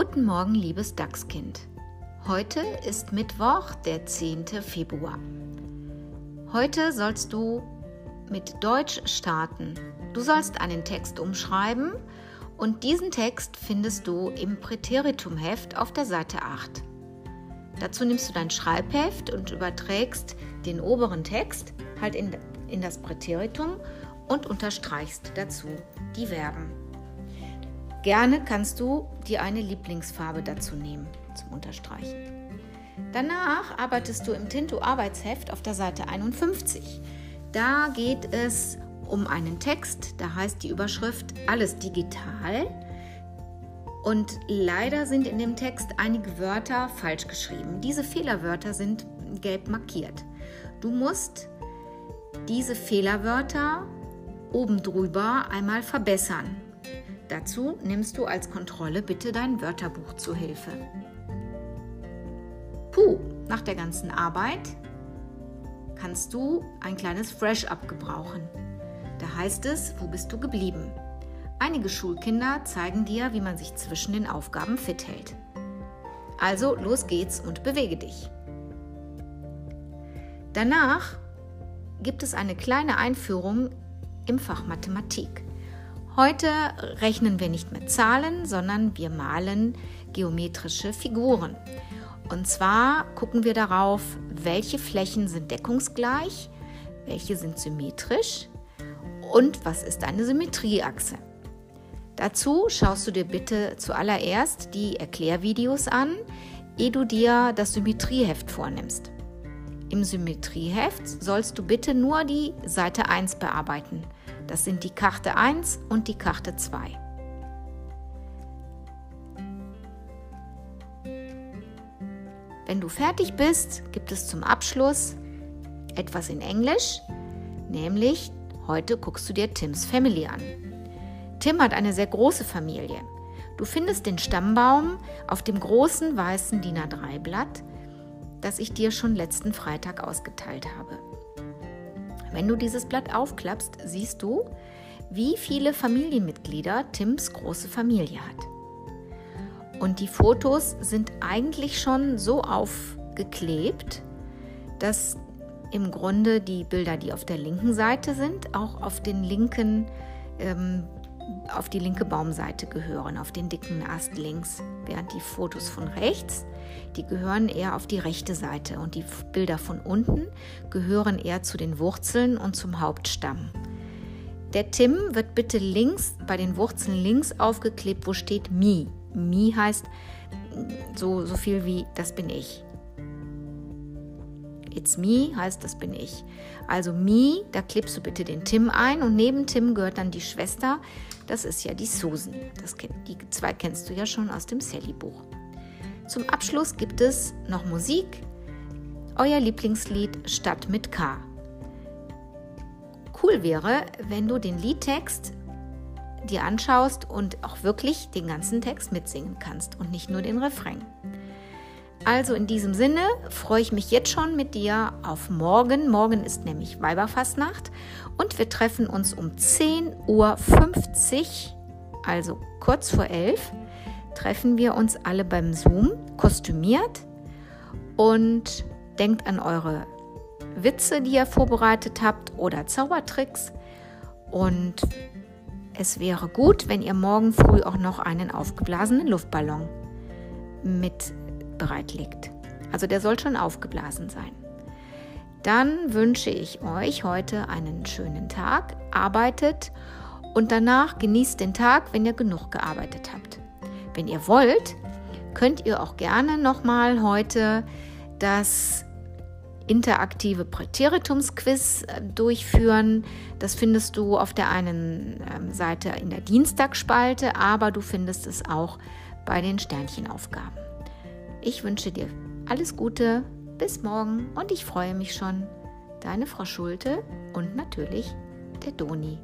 Guten Morgen, liebes Dachskind. Heute ist Mittwoch, der 10. Februar. Heute sollst du mit Deutsch starten. Du sollst einen Text umschreiben und diesen Text findest du im Präteritumheft auf der Seite 8. Dazu nimmst du dein Schreibheft und überträgst den oberen Text halt in, in das Präteritum und unterstreichst dazu die Verben. Gerne kannst du dir eine Lieblingsfarbe dazu nehmen zum Unterstreichen. Danach arbeitest du im Tinto Arbeitsheft auf der Seite 51. Da geht es um einen Text, da heißt die Überschrift Alles digital. Und leider sind in dem Text einige Wörter falsch geschrieben. Diese Fehlerwörter sind gelb markiert. Du musst diese Fehlerwörter oben drüber einmal verbessern. Dazu nimmst du als Kontrolle bitte dein Wörterbuch zu Hilfe. Puh, nach der ganzen Arbeit kannst du ein kleines Fresh-Up gebrauchen. Da heißt es, wo bist du geblieben? Einige Schulkinder zeigen dir, wie man sich zwischen den Aufgaben fit hält. Also los geht's und bewege dich. Danach gibt es eine kleine Einführung im Fach Mathematik. Heute rechnen wir nicht mit Zahlen, sondern wir malen geometrische Figuren. Und zwar gucken wir darauf, welche Flächen sind deckungsgleich, welche sind symmetrisch und was ist eine Symmetrieachse. Dazu schaust du dir bitte zuallererst die Erklärvideos an, ehe du dir das Symmetrieheft vornimmst. Im Symmetrieheft sollst du bitte nur die Seite 1 bearbeiten. Das sind die Karte 1 und die Karte 2. Wenn du fertig bist, gibt es zum Abschluss etwas in Englisch, nämlich heute guckst du dir Tims Family an. Tim hat eine sehr große Familie. Du findest den Stammbaum auf dem großen weißen DIN A3-Blatt, das ich dir schon letzten Freitag ausgeteilt habe. Wenn du dieses Blatt aufklappst, siehst du, wie viele Familienmitglieder Tims große Familie hat. Und die Fotos sind eigentlich schon so aufgeklebt, dass im Grunde die Bilder, die auf der linken Seite sind, auch auf den linken, ähm, auf die linke Baumseite gehören, auf den dicken Ast links, während die Fotos von rechts, die gehören eher auf die rechte Seite und die Bilder von unten gehören eher zu den Wurzeln und zum Hauptstamm. Der Tim wird bitte links bei den Wurzeln links aufgeklebt, wo steht Mi. Me heißt so, so viel wie das bin ich. It's me heißt das bin ich. Also me, da klebst du bitte den Tim ein und neben Tim gehört dann die Schwester. Das ist ja die Susan. Das, die zwei kennst du ja schon aus dem Sally-Buch. Zum Abschluss gibt es noch Musik. Euer Lieblingslied Stadt mit K. Cool wäre, wenn du den Liedtext dir anschaust und auch wirklich den ganzen Text mitsingen kannst und nicht nur den Refrain. Also in diesem Sinne freue ich mich jetzt schon mit dir auf morgen. Morgen ist nämlich Weiberfastnacht und wir treffen uns um 10.50 Uhr, also kurz vor 11, treffen wir uns alle beim Zoom, kostümiert und denkt an eure Witze, die ihr vorbereitet habt oder Zaubertricks und es wäre gut, wenn ihr morgen früh auch noch einen aufgeblasenen Luftballon mit bereitlegt. Also der soll schon aufgeblasen sein. Dann wünsche ich euch heute einen schönen Tag, arbeitet und danach genießt den Tag, wenn ihr genug gearbeitet habt. Wenn ihr wollt, könnt ihr auch gerne nochmal heute das interaktive Präteritumsquiz äh, durchführen. Das findest du auf der einen ähm, Seite in der Dienstagsspalte, aber du findest es auch bei den Sternchenaufgaben. Ich wünsche dir alles Gute, bis morgen und ich freue mich schon. Deine Frau Schulte und natürlich der Doni.